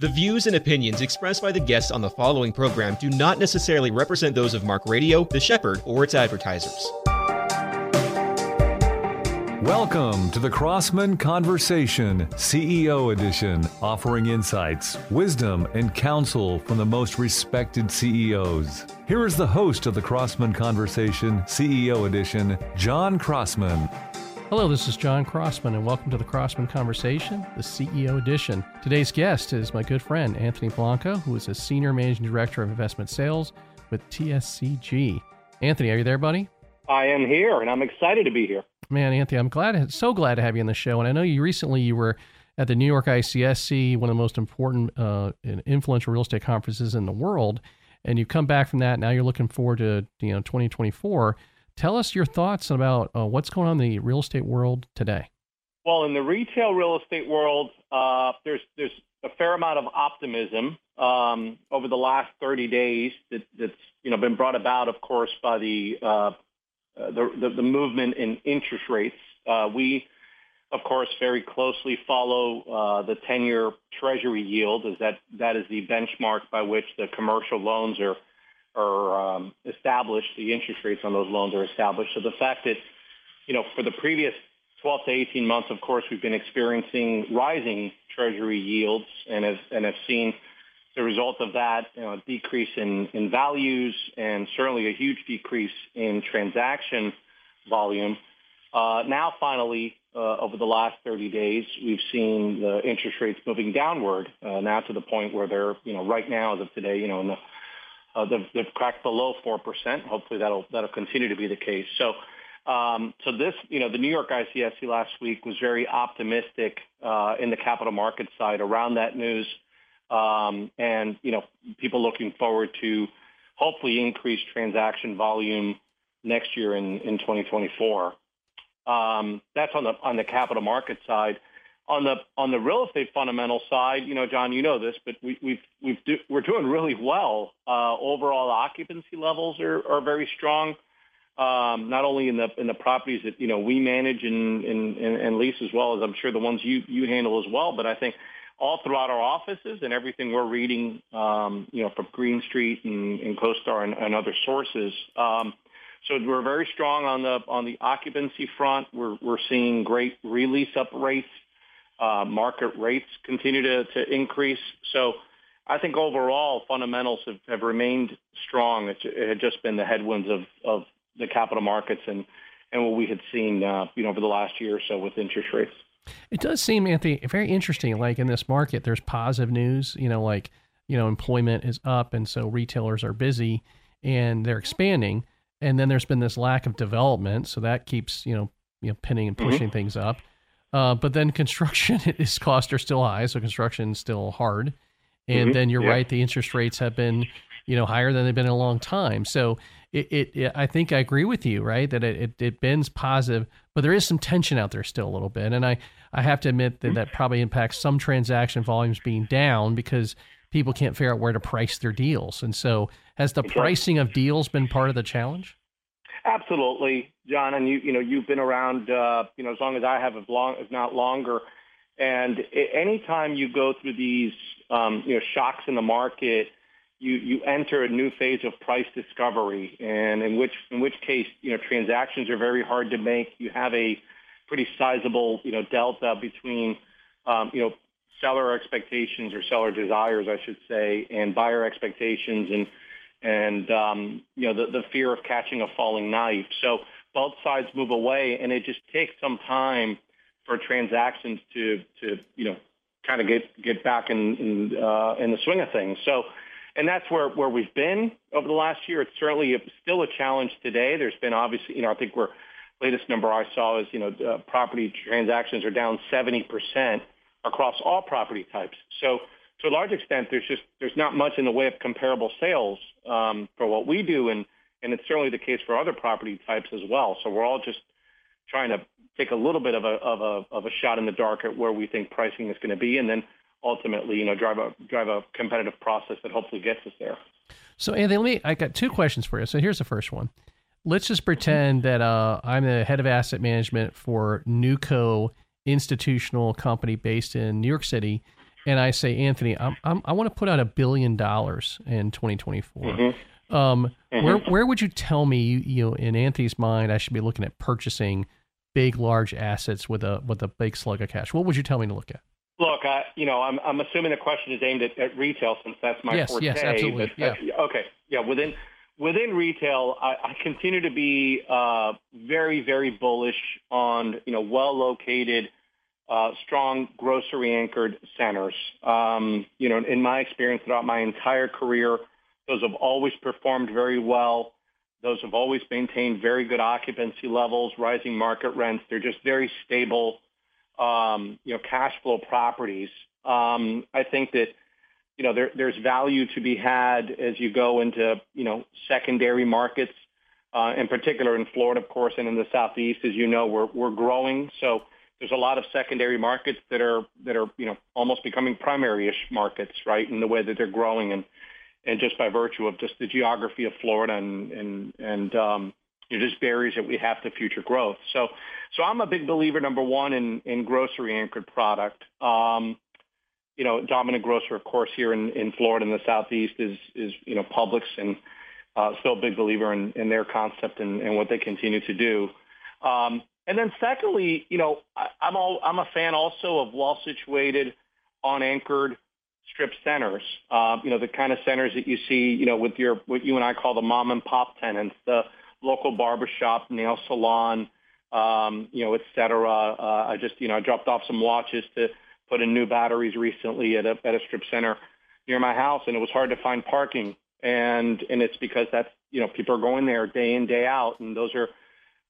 The views and opinions expressed by the guests on the following program do not necessarily represent those of Mark Radio, The Shepherd, or its advertisers. Welcome to the Crossman Conversation, CEO Edition, offering insights, wisdom, and counsel from the most respected CEOs. Here is the host of the Crossman Conversation, CEO Edition, John Crossman. Hello, this is John Crossman, and welcome to the Crossman Conversation, the CEO edition. Today's guest is my good friend, Anthony Blanco, who is a Senior Managing Director of Investment Sales with TSCG. Anthony, are you there, buddy? I am here, and I'm excited to be here. Man, Anthony, I'm glad, so glad to have you on the show. And I know you recently you were at the New York ICSC, one of the most important uh, and influential real estate conferences in the world, and you've come back from that. Now you're looking forward to you know 2024. Tell us your thoughts about uh, what's going on in the real estate world today. Well, in the retail real estate world, uh, there's there's a fair amount of optimism um, over the last 30 days that, that's you know been brought about, of course, by the uh, the, the, the, movement in interest rates. Uh, we, of course, very closely follow uh, the 10-year Treasury yield, as that that is the benchmark by which the commercial loans are are um, established, the interest rates on those loans are established. So the fact that, you know, for the previous 12 to 18 months, of course, we've been experiencing rising Treasury yields and have, and have seen the result of that, you know, a decrease in, in values and certainly a huge decrease in transaction volume. Uh, now, finally, uh, over the last 30 days, we've seen the interest rates moving downward, uh, now to the point where they're, you know, right now as of today, you know, in the uh, they've, they've cracked below 4%. Hopefully that'll, that'll continue to be the case. So, um, so this, you know, the New York ICSC last week was very optimistic uh, in the capital market side around that news. Um, and, you know, people looking forward to hopefully increased transaction volume next year in, in 2024. Um, that's on the on the capital market side. On the on the real estate fundamental side, you know, John, you know this, but we, we've we've do, we're doing really well. Uh, overall occupancy levels are, are very strong. Um, not only in the in the properties that you know we manage and, and, and lease as well as I'm sure the ones you you handle as well, but I think all throughout our offices and everything we're reading, um, you know, from Green Street and, and CoStar and, and other sources. Um, so we're very strong on the on the occupancy front. We're we're seeing great release up rates market rates continue to, to increase. So I think overall fundamentals have, have remained strong. It, it, had just been the headwinds of, of the capital markets and, and what we had seen uh, you know over the last year or so with interest rates. It does seem, Anthony, very interesting. Like in this market, there's positive news. You know, like you know, employment is up, and so retailers are busy and they're expanding. And then there's been this lack of development, so that keeps you know you know pinning and pushing mm-hmm. things up. Uh, but then construction is costs are still high, so construction is still hard. And mm-hmm. then you're yeah. right, the interest rates have been, you know, higher than they've been in a long time. So it, it, it I think I agree with you, right, that it, it, it bends positive, but there is some tension out there still a little bit. And I, I have to admit that that probably impacts some transaction volumes being down because people can't figure out where to price their deals. And so has the pricing of deals been part of the challenge? Absolutely, John, and you you know you've been around uh, you know as long as I have, as long if not longer. And anytime you go through these um, you know shocks in the market, you you enter a new phase of price discovery, and in which in which case you know transactions are very hard to make. You have a pretty sizable you know delta between um, you know seller expectations or seller desires, I should say, and buyer expectations and and um, you know the, the fear of catching a falling knife. So both sides move away, and it just takes some time for transactions to to you know kind of get get back in in, uh, in the swing of things. So. And that's where, where we've been over the last year. It's certainly still a challenge today. There's been obviously, you know, I think we're latest number I saw is, you know, uh, property transactions are down 70% across all property types. So to a large extent, there's just there's not much in the way of comparable sales um, for what we do, and and it's certainly the case for other property types as well. So we're all just trying to take a little bit of a of a of a shot in the dark at where we think pricing is going to be, and then ultimately, you know, drive a drive a competitive process that hopefully gets us there. So, Anthony, let me. I got two questions for you. So here's the first one. Let's just pretend that uh, I'm the head of asset management for Newco institutional company based in New York City and I say, Anthony, I'm, I'm, i want to put out a billion dollars in 2024. Mm-hmm. Um, mm-hmm. Where where would you tell me, you, you know, in Anthony's mind, I should be looking at purchasing big, large assets with a with a big slug of cash? What would you tell me to look at? Look, I, you know, I'm, I'm assuming the question is aimed at, at retail since that's my yes, forte. Yes, absolutely. But, yeah. Uh, okay. Yeah. Within within retail, I, I continue to be uh, very, very bullish on you know well located, uh, strong grocery anchored centers. Um, you know, in my experience throughout my entire career, those have always performed very well. Those have always maintained very good occupancy levels, rising market rents. They're just very stable um, you know, cash flow properties. Um, I think that, you know, there, there's value to be had as you go into, you know, secondary markets, uh, in particular in Florida, of course, and in the Southeast, as you know, we're, we're growing. So there's a lot of secondary markets that are, that are, you know, almost becoming primary-ish markets, right, in the way that they're growing and, and just by virtue of just the geography of Florida and, and, and, um, you know, just barriers that we have to future growth. So, so I'm a big believer, number one, in, in grocery anchored product. Um, you know, dominant grocer, of course, here in, in Florida and the Southeast is, is, you know, Publix and uh, still a big believer in, in their concept and, and what they continue to do. Um, and then secondly, you know, I, I'm all, I'm a fan also of well situated, on anchored strip centers. Uh, you know, the kind of centers that you see, you know, with your what you and I call the mom and pop tenants, the local barbershop, nail salon, um, you know, et cetera. Uh, I just, you know, I dropped off some watches to put in new batteries recently at a, at a strip center near my house, and it was hard to find parking. And and it's because that's, you know, people are going there day in day out, and those are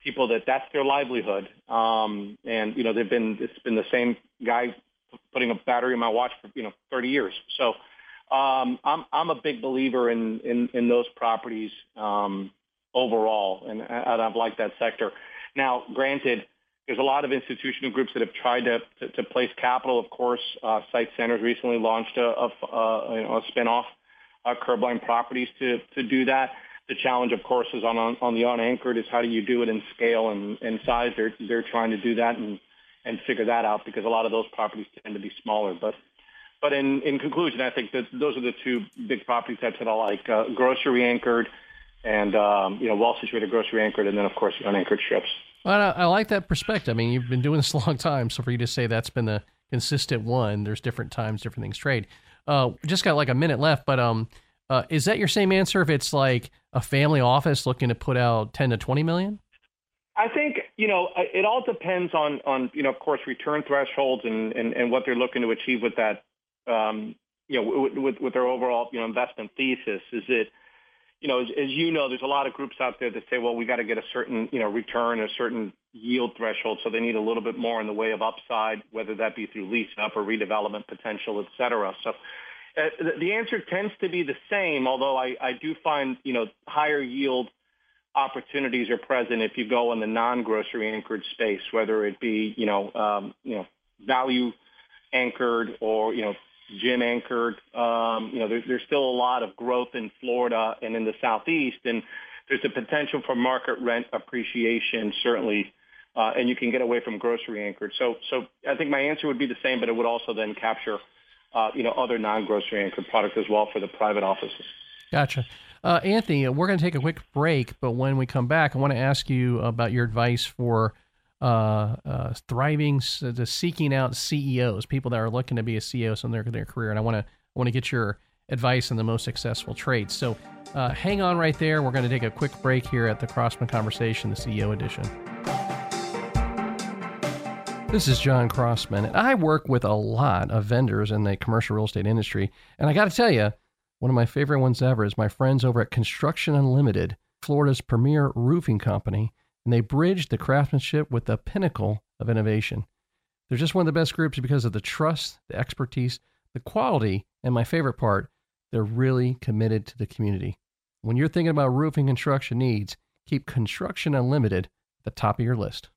people that that's their livelihood. Um, and you know, they've been it's been the same guy putting a battery in my watch for you know 30 years. So um, I'm I'm a big believer in in, in those properties um, overall, and, and I've liked that sector. Now, granted, there's a lot of institutional groups that have tried to, to, to place capital. Of course, uh, Site Centers recently launched a, a, a, you know, a spinoff, uh, Curbline Properties, to, to do that. The challenge, of course, is on, on, the unanchored is how do you do it in scale and, and size. They're, they're trying to do that and, and figure that out because a lot of those properties tend to be smaller. But but in, in conclusion, I think that those are the two big property types that I like, uh, grocery anchored and um, you know well situated grocery anchored, and then of course the unanchored strips. Well, I, I, like that perspective. I mean, you've been doing this a long time, so for you to say that's been the consistent one, there's different times, different things trade. Uh, just got like a minute left, but um, uh, is that your same answer if it's like a family office looking to put out ten to twenty million? I think you know it all depends on on you know of course return thresholds and and, and what they're looking to achieve with that um, you know with, with their overall you know investment thesis. Is it you know, as, as you know, there's a lot of groups out there that say, well, we got to get a certain, you know, return, a certain yield threshold, so they need a little bit more in the way of upside, whether that be through lease up or redevelopment potential, et cetera. So uh, the answer tends to be the same, although I, I do find, you know, higher yield opportunities are present if you go in the non-grocery anchored space, whether it be, you know, um, you know, value anchored or, you know, gym anchored. Um, you know, there, there's still a lot of growth in Florida and in the Southeast, and there's a potential for market rent appreciation, certainly, uh, and you can get away from grocery anchored. So, so I think my answer would be the same, but it would also then capture, uh, you know, other non-grocery anchored products as well for the private offices. Gotcha. Uh, Anthony, we're going to take a quick break, but when we come back, I want to ask you about your advice for uh, uh, thriving, uh, seeking out CEOs, people that are looking to be a CEO in their, their career. And I want to want to get your advice on the most successful traits. So uh, hang on right there. We're going to take a quick break here at the Crossman Conversation, the CEO edition. This is John Crossman, and I work with a lot of vendors in the commercial real estate industry. And I got to tell you, one of my favorite ones ever is my friends over at Construction Unlimited, Florida's premier roofing company and they bridge the craftsmanship with the pinnacle of innovation. They're just one of the best groups because of the trust, the expertise, the quality, and my favorite part, they're really committed to the community. When you're thinking about roofing construction needs, keep Construction Unlimited at the top of your list.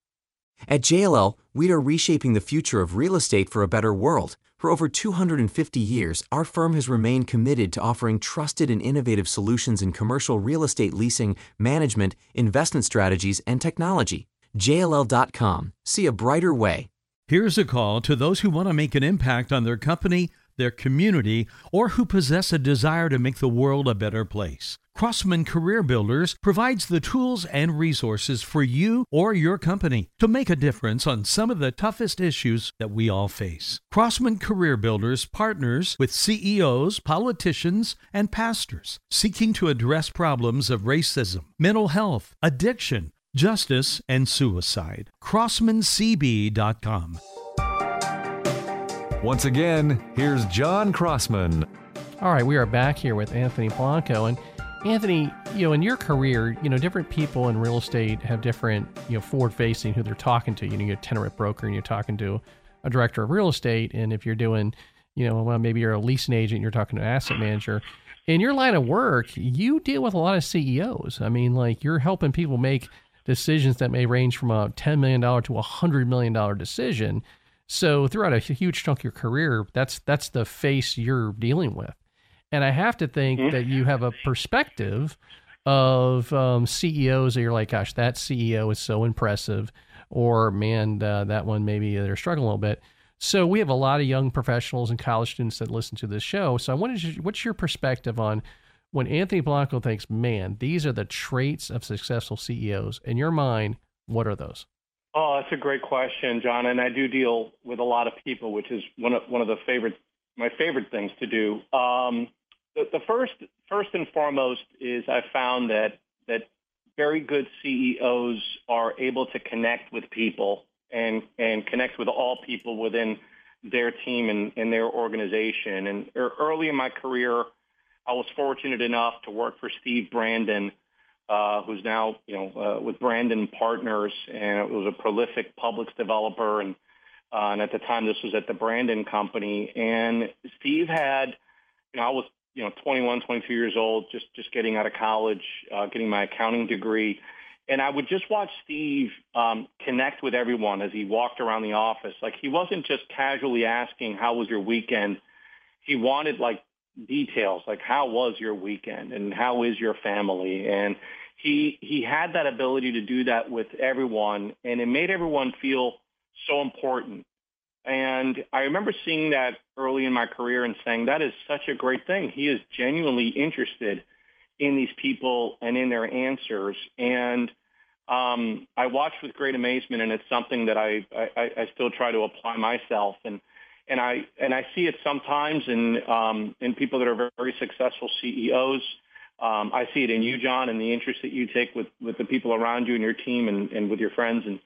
At JLL, we are reshaping the future of real estate for a better world. For over 250 years, our firm has remained committed to offering trusted and innovative solutions in commercial real estate leasing, management, investment strategies, and technology. JLL.com. See a brighter way. Here's a call to those who want to make an impact on their company their community, or who possess a desire to make the world a better place. Crossman Career Builders provides the tools and resources for you or your company to make a difference on some of the toughest issues that we all face. Crossman Career Builders partners with CEOs, politicians, and pastors seeking to address problems of racism, mental health, addiction, justice, and suicide. CrossmanCB.com. Once again, here's John Crossman. All right, we are back here with Anthony Blanco. And Anthony, you know, in your career, you know, different people in real estate have different, you know, forward facing who they're talking to. You know, you're a tenant broker and you're talking to a director of real estate. And if you're doing, you know, well, maybe you're a leasing agent, you're talking to an asset manager. In your line of work, you deal with a lot of CEOs. I mean, like you're helping people make decisions that may range from a $10 million to a $100 million decision. So throughout a huge chunk of your career, that's that's the face you're dealing with. And I have to think mm-hmm. that you have a perspective of um, CEOs that you're like, gosh, that CEO is so impressive, or man, uh, that one maybe they're struggling a little bit. So we have a lot of young professionals and college students that listen to this show. So I wanted to, what's your perspective on when Anthony Blanco thinks, man, these are the traits of successful CEOs. In your mind, what are those? Oh, that's a great question, John. And I do deal with a lot of people, which is one of one of the favorite my favorite things to do. Um, the, the first first and foremost is I found that that very good CEOs are able to connect with people and and connect with all people within their team and, and their organization. And early in my career, I was fortunate enough to work for Steve Brandon, uh, who's now you know uh, with Brandon Partners, and it was a prolific Publix developer. And uh, and at the time, this was at the Brandon Company. And Steve had, you know, I was you know 21, 22 years old, just just getting out of college, uh, getting my accounting degree. And I would just watch Steve um, connect with everyone as he walked around the office. Like he wasn't just casually asking, "How was your weekend?" He wanted like details like how was your weekend and how is your family and he he had that ability to do that with everyone and it made everyone feel so important and i remember seeing that early in my career and saying that is such a great thing he is genuinely interested in these people and in their answers and um, I watched with great amazement, and it's something that I, I, I still try to apply myself. And and I and I see it sometimes in um, in people that are very successful CEOs. Um, I see it in you, John, and the interest that you take with with the people around you and your team and, and with your friends. And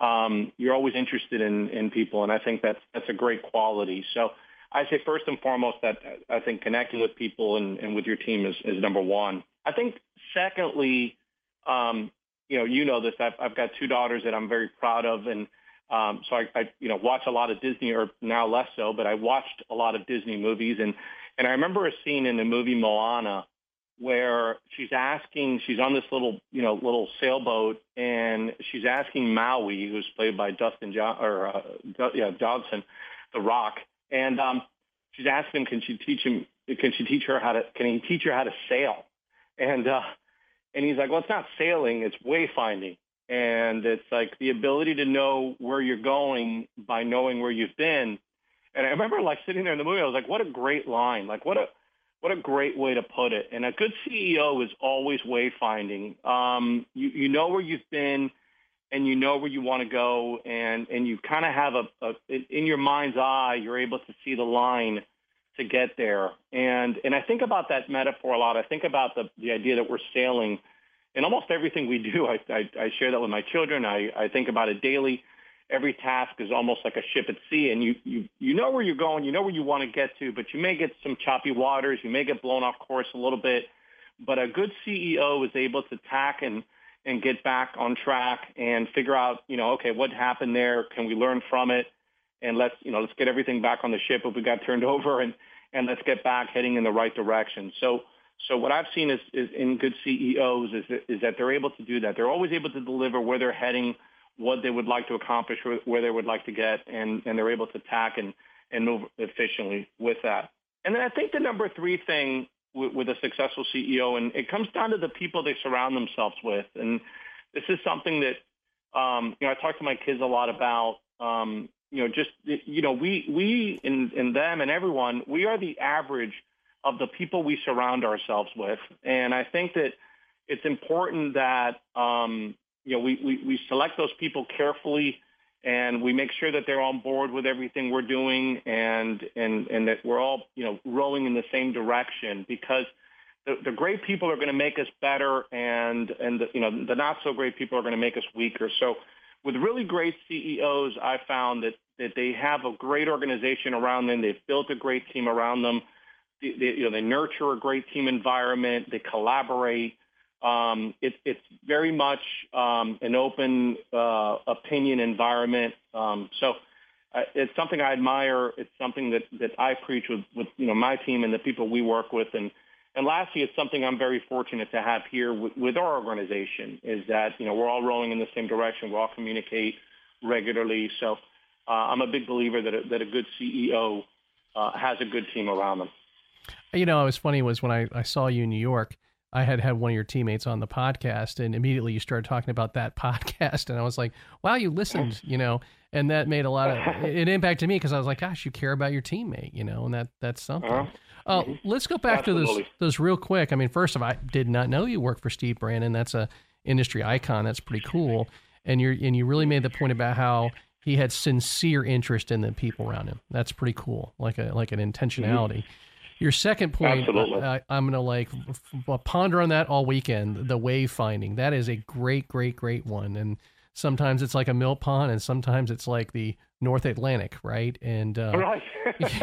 um, you're always interested in in people, and I think that's that's a great quality. So I say first and foremost that I think connecting with people and, and with your team is, is number one. I think secondly, um, you know, you know this. I've, I've got two daughters that I'm very proud of, and um, so I, I, you know, watch a lot of Disney, or now less so, but I watched a lot of Disney movies, and and I remember a scene in the movie Moana where she's asking, she's on this little, you know, little sailboat, and she's asking Maui, who's played by Dustin jo- or uh, yeah Johnson, The Rock, and um, she's asking, can she teach him? Can she teach her how to? Can he teach her how to sail? And uh, and he's like, well, it's not sailing, it's wayfinding. And it's like the ability to know where you're going by knowing where you've been. And I remember like sitting there in the movie, I was like, what a great line. Like what a, what a great way to put it. And a good CEO is always wayfinding. Um, you, you know where you've been and you know where you want to go and, and you kind of have a, a, in your mind's eye, you're able to see the line to get there. And, and I think about that metaphor a lot. I think about the, the idea that we're sailing – in almost everything we do, I, I, I share that with my children. I, I think about it daily. Every task is almost like a ship at sea, and you, you, you know where you're going, you know where you want to get to, but you may get some choppy waters, you may get blown off course a little bit. But a good CEO is able to tack and, and get back on track and figure out, you know, okay, what happened there? Can we learn from it? And let's, you know, let's get everything back on the ship if we got turned over, and and let's get back heading in the right direction. So so what I've seen is, is in good CEOs is is that they're able to do that. They're always able to deliver where they're heading, what they would like to accomplish, where they would like to get, and, and they're able to tack and, and move efficiently with that. And then I think the number three thing with, with a successful CEO, and it comes down to the people they surround themselves with. And this is something that, um, you know, I talk to my kids a lot about. Um, you know, just you know, we we and, and them and everyone, we are the average of the people we surround ourselves with, and I think that it's important that um, you know we, we we select those people carefully and we make sure that they're on board with everything we're doing and and and that we're all you know rowing in the same direction because the, the great people are going to make us better and and the, you know the not so great people are going to make us weaker. So with really great CEOs I found that that they have a great organization around them. They've built a great team around them. They, they you know they nurture a great team environment. They collaborate um, it, it's very much um, an open uh, opinion environment. Um, so uh, it's something I admire. It's something that, that I preach with, with you know my team and the people we work with. And and lastly, it's something I'm very fortunate to have here with, with our organization. Is that you know we're all rolling in the same direction. We all communicate regularly. So uh, I'm a big believer that a, that a good CEO uh, has a good team around them. You know, it was funny was when I, I saw you in New York I had had one of your teammates on the podcast, and immediately you started talking about that podcast, and I was like, "Wow, you listened," you know, and that made a lot of it impacted me because I was like, "Gosh, you care about your teammate," you know, and that that's something. Uh-huh. Uh, let's go back Absolutely. to those those real quick. I mean, first of all, I did not know you work for Steve Brannan. That's a industry icon. That's pretty cool. And you're and you really made the point about how he had sincere interest in the people around him. That's pretty cool, like a like an intentionality. Mm-hmm. Your second point, uh, I'm going to like ponder on that all weekend. The wayfinding that is a great, great, great one. And sometimes it's like a mill pond, and sometimes it's like the North Atlantic, right? And uh, right.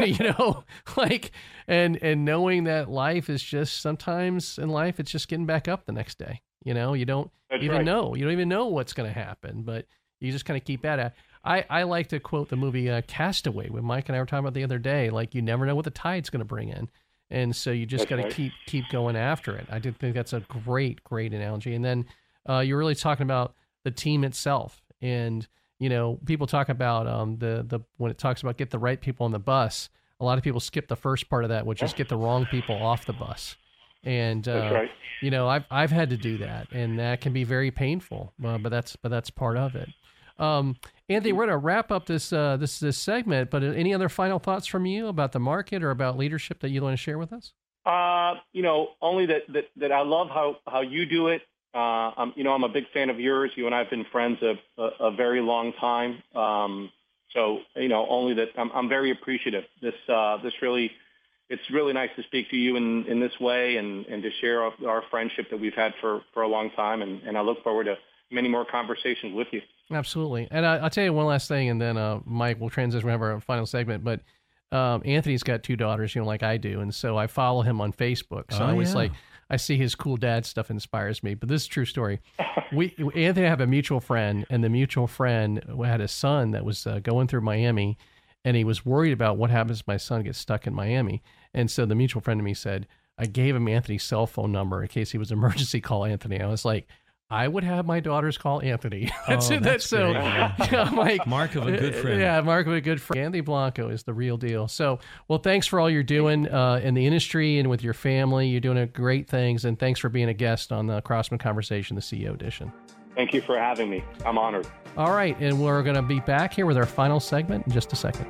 you know, like and and knowing that life is just sometimes in life it's just getting back up the next day. You know, you don't That's even right. know. You don't even know what's going to happen, but you just kind of keep at it. I, I like to quote the movie uh, Castaway when Mike and I were talking about the other day. Like you never know what the tide's going to bring in, and so you just got to right. keep keep going after it. I did think that's a great great analogy. And then uh, you're really talking about the team itself, and you know people talk about um, the the when it talks about get the right people on the bus. A lot of people skip the first part of that, which is get the wrong people off the bus. And uh, right. you know, I've I've had to do that, and that can be very painful. Uh, but that's but that's part of it. Um, Anthony, we're going to wrap up this uh, this this segment. But any other final thoughts from you about the market or about leadership that you want to share with us? Uh, you know, only that, that that I love how how you do it. Uh, I'm, you know, I'm a big fan of yours. You and I have been friends a, a, a very long time. Um, so, you know, only that I'm, I'm very appreciative. This uh, this really, it's really nice to speak to you in, in this way and, and to share our, our friendship that we've had for, for a long time. And, and I look forward to many more conversations with you. Absolutely. And I, will tell you one last thing, and then uh, Mike will transition. We have our final segment, but um, Anthony's got two daughters, you know, like I do, and so I follow him on Facebook. So oh, I always yeah. like I see his cool dad stuff inspires me. But this is true story. we Anthony have a mutual friend, and the mutual friend had a son that was uh, going through Miami, and he was worried about what happens if my son gets stuck in Miami. And so the mutual friend of me said, I gave him Anthony's cell phone number in case he was emergency call Anthony. I was like I would have my daughters call Anthony. that's oh, That's so. Yeah. I'm like mark of a good friend. Yeah, mark of a good friend. Anthony Blanco is the real deal. So, well, thanks for all you're doing uh, in the industry and with your family. You're doing great things, and thanks for being a guest on the Crossman Conversation, the CEO edition. Thank you for having me. I'm honored. All right, and we're going to be back here with our final segment in just a second.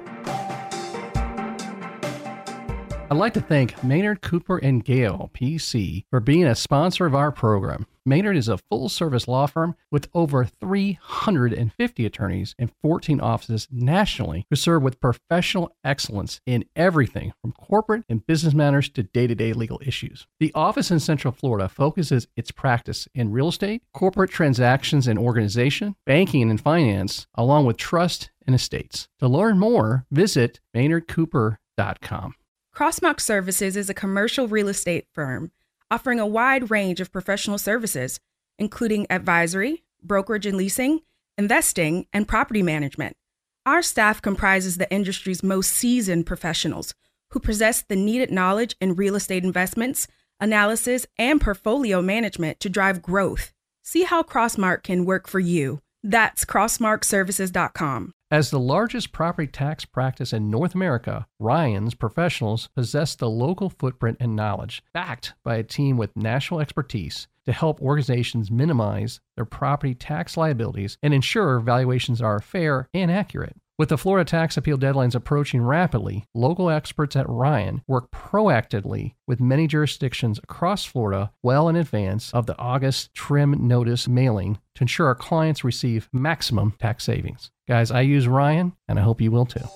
I'd like to thank Maynard Cooper and Gale, PC, for being a sponsor of our program. Maynard is a full service law firm with over 350 attorneys and 14 offices nationally who serve with professional excellence in everything from corporate and business matters to day to day legal issues. The office in Central Florida focuses its practice in real estate, corporate transactions and organization, banking and finance, along with trust and estates. To learn more, visit maynardcooper.com. Crossmark Services is a commercial real estate firm offering a wide range of professional services, including advisory, brokerage and leasing, investing, and property management. Our staff comprises the industry's most seasoned professionals who possess the needed knowledge in real estate investments, analysis, and portfolio management to drive growth. See how Crossmark can work for you. That's crossmarkservices.com. As the largest property tax practice in North America, Ryan's professionals possess the local footprint and knowledge, backed by a team with national expertise to help organizations minimize their property tax liabilities and ensure valuations are fair and accurate. With the Florida tax appeal deadlines approaching rapidly, local experts at Ryan work proactively with many jurisdictions across Florida well in advance of the August trim notice mailing to ensure our clients receive maximum tax savings. Guys, I use Ryan, and I hope you will too.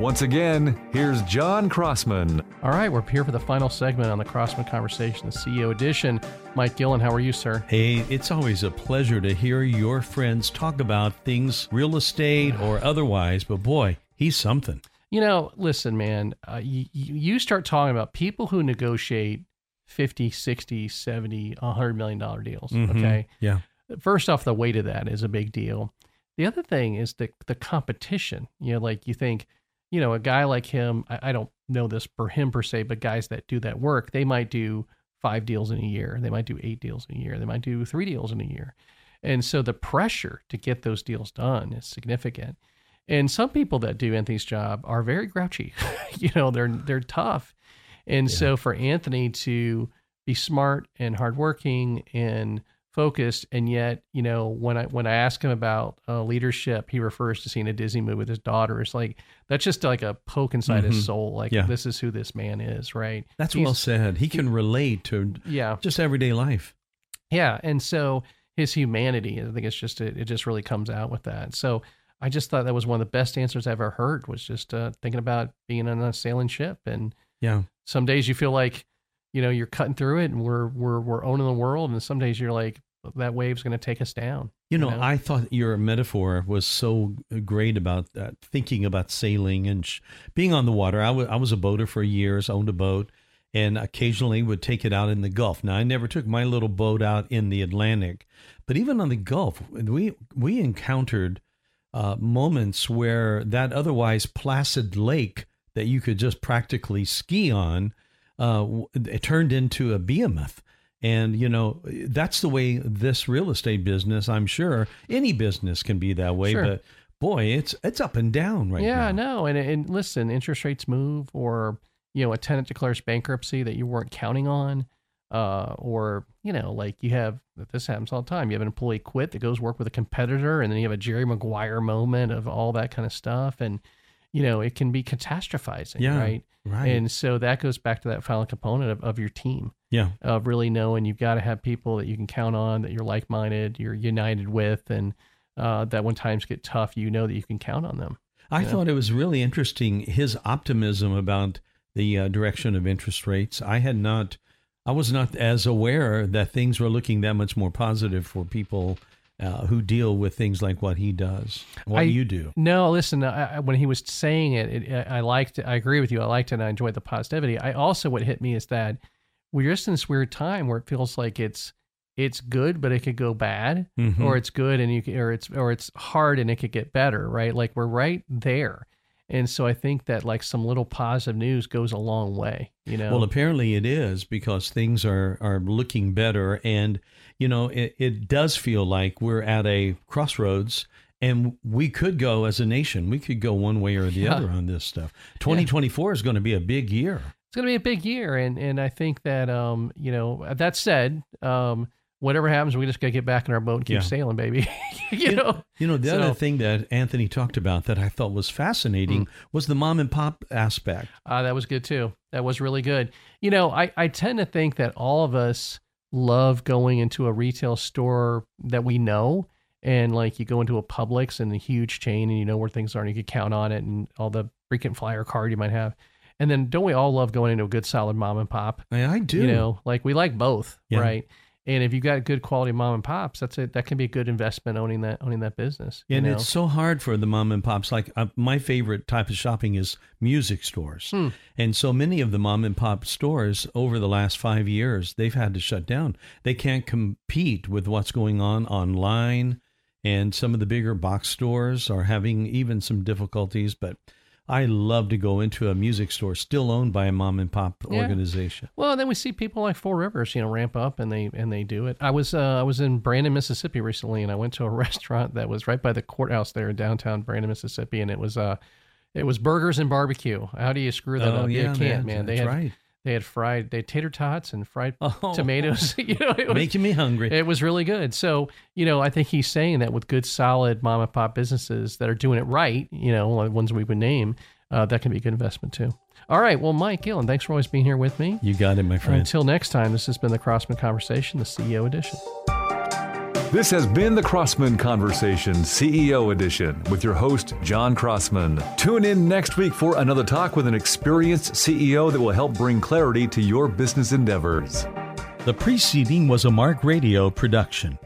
Once again, here's John Crossman. All right, we're here for the final segment on the Crossman Conversation, the CEO edition. Mike Gillen, how are you, sir? Hey, it's always a pleasure to hear your friends talk about things, real estate or otherwise, but boy, he's something. You know, listen, man, uh, you, you start talking about people who negotiate 50, 60, 70, 100 million dollar deals, Mhm. okay? Yeah. First off, the weight of that is a big deal. The other thing is the the competition. You know, like you think, you know, a guy like him, I, I don't know this for him per se, but guys that do that work, they might do five deals in a year. They might do eight deals in a year. They might do three deals in a year. And so the pressure to get those deals done is significant. And some people that do Anthony's job are very grouchy. you know, they're they're tough. And so for Anthony to be smart and hardworking and focused, and yet, you know, when I when I ask him about uh, leadership, he refers to seeing a Disney movie with his daughter. It's like that's just like a poke inside his Mhm. soul. Like Yeah. this is who this man is, right? That's He's- well said. He can relate to Yeah, just everyday life. yeah, and so his humanity, I think it's just it, it just really comes out with that. So I just thought that was one of the best answers I ever heard. Was just uh, thinking about being on a sailing ship, and Yeah. some days you feel like you know you're cutting through it, and we're we're we're owning the world, and some days you're like that wave's going to take us down. You know, I thought your metaphor was so great about that, thinking about sailing and sh- being on the water. I wa- I was a boater for years, owned a boat, and occasionally would take it out in the Gulf. Now, I never took my little boat out in the Atlantic, but even on the Gulf, we we encountered uh, moments where that otherwise placid lake that you could just practically ski on, uh, it turned into a behemoth. And, you know, that's the way this real estate business, I'm sure any business can be that way. Sure. But boy, it's it's up and down right now. yeah, now. no, and and listen, interest rates move, or you know, a tenant declares bankruptcy that you weren't counting on, uh, or you know, like you have this happens all the time. You have an employee quit that goes work with a competitor, and then you have a Jerry Maguire moment of all that kind of stuff, and you know, it can be catastrophizing, Yeah, right? right. And so that goes back to that final component of, of your team Yeah. of really knowing you've got to have people that you can count on, that you're like minded, you're united with, and uh, that when times get tough, you know that you can count on them. I thought it was really interesting his optimism about the uh, direction of interest rates. I had not, I was not as aware that things were looking that much more positive for people uh, who deal with things like what he does, what I- you do. No, listen. I, when he was saying it, it, I liked. it. I agree with you. I liked it. and I enjoyed the positivity. I also what hit me is that we're just in this weird time where it feels like it's it's good, but it could go bad, Mhm. or it's good and you can, or it's or it's hard and it could get better. Right? Like we're right there. And so I think that like some little positive news goes a long way. You know. Well, apparently it is because things are, are looking better. And, you know, it, it does feel like we're at a crossroads and we could go as a nation, we could go one way or the Yeah. other on this stuff. 2024 is going to be a big year. it's going to be a big year and and i think that um you know that said um whatever happens we just got to get back in our boat and keep Yeah. sailing baby you know You know, the So- other thing that Anthony talked about that I thought was fascinating was the mom and pop aspect. uh, that was good too that was really good you know i i tend to think that all of us love going into a retail store that we know and like you go into a Publix and a huge chain and you know where things are and you can count on it and all the frequent flyer card you might have and then don't we all love going into a good solid mom and pop I, I do. You know, like we like both, Yeah. right? And if you've got good quality mom and pops, that's it. That can be a good investment owning that owning that business. you and know? it's so hard for the mom and pops. Like uh, my favorite type of shopping is music stores, Hmm. and so many of the mom and pop stores over the last five years they've had to shut down. They can't compete with what's going on online, and some of the bigger box stores are having even some difficulties. But I love to go into a music store still owned by a mom and pop Yeah. organization. Well, then we see people like Four Rivers, you know, ramp up and they and they do it. I was uh, I was in Brandon, Mississippi recently, and I went to a restaurant that was right by the courthouse there in downtown Brandon, Mississippi, and it was uh it was burgers and barbecue. How do you screw that Oh, up? yeah, you can't, man. man. They That's had right. They had fried, they had tater tots and fried Oh. tomatoes. you know, it was, Making me hungry. it was really good. So, you know, I think he's saying that with good, solid mom and pop businesses that are doing it right, you know, like ones we would name, uh, that can be a good investment too. All right. Well, Mike Gillen, thanks for always being here with me. you got it, my friend. Until next time, this has been the Crossman Conversation, the CEO edition. This has been the Crossman Conversation CEO edition with your host, John Crossman. Tune in next week for another talk with an experienced CEO that will help bring clarity to your business endeavors. The preceding was a Mark Radio production.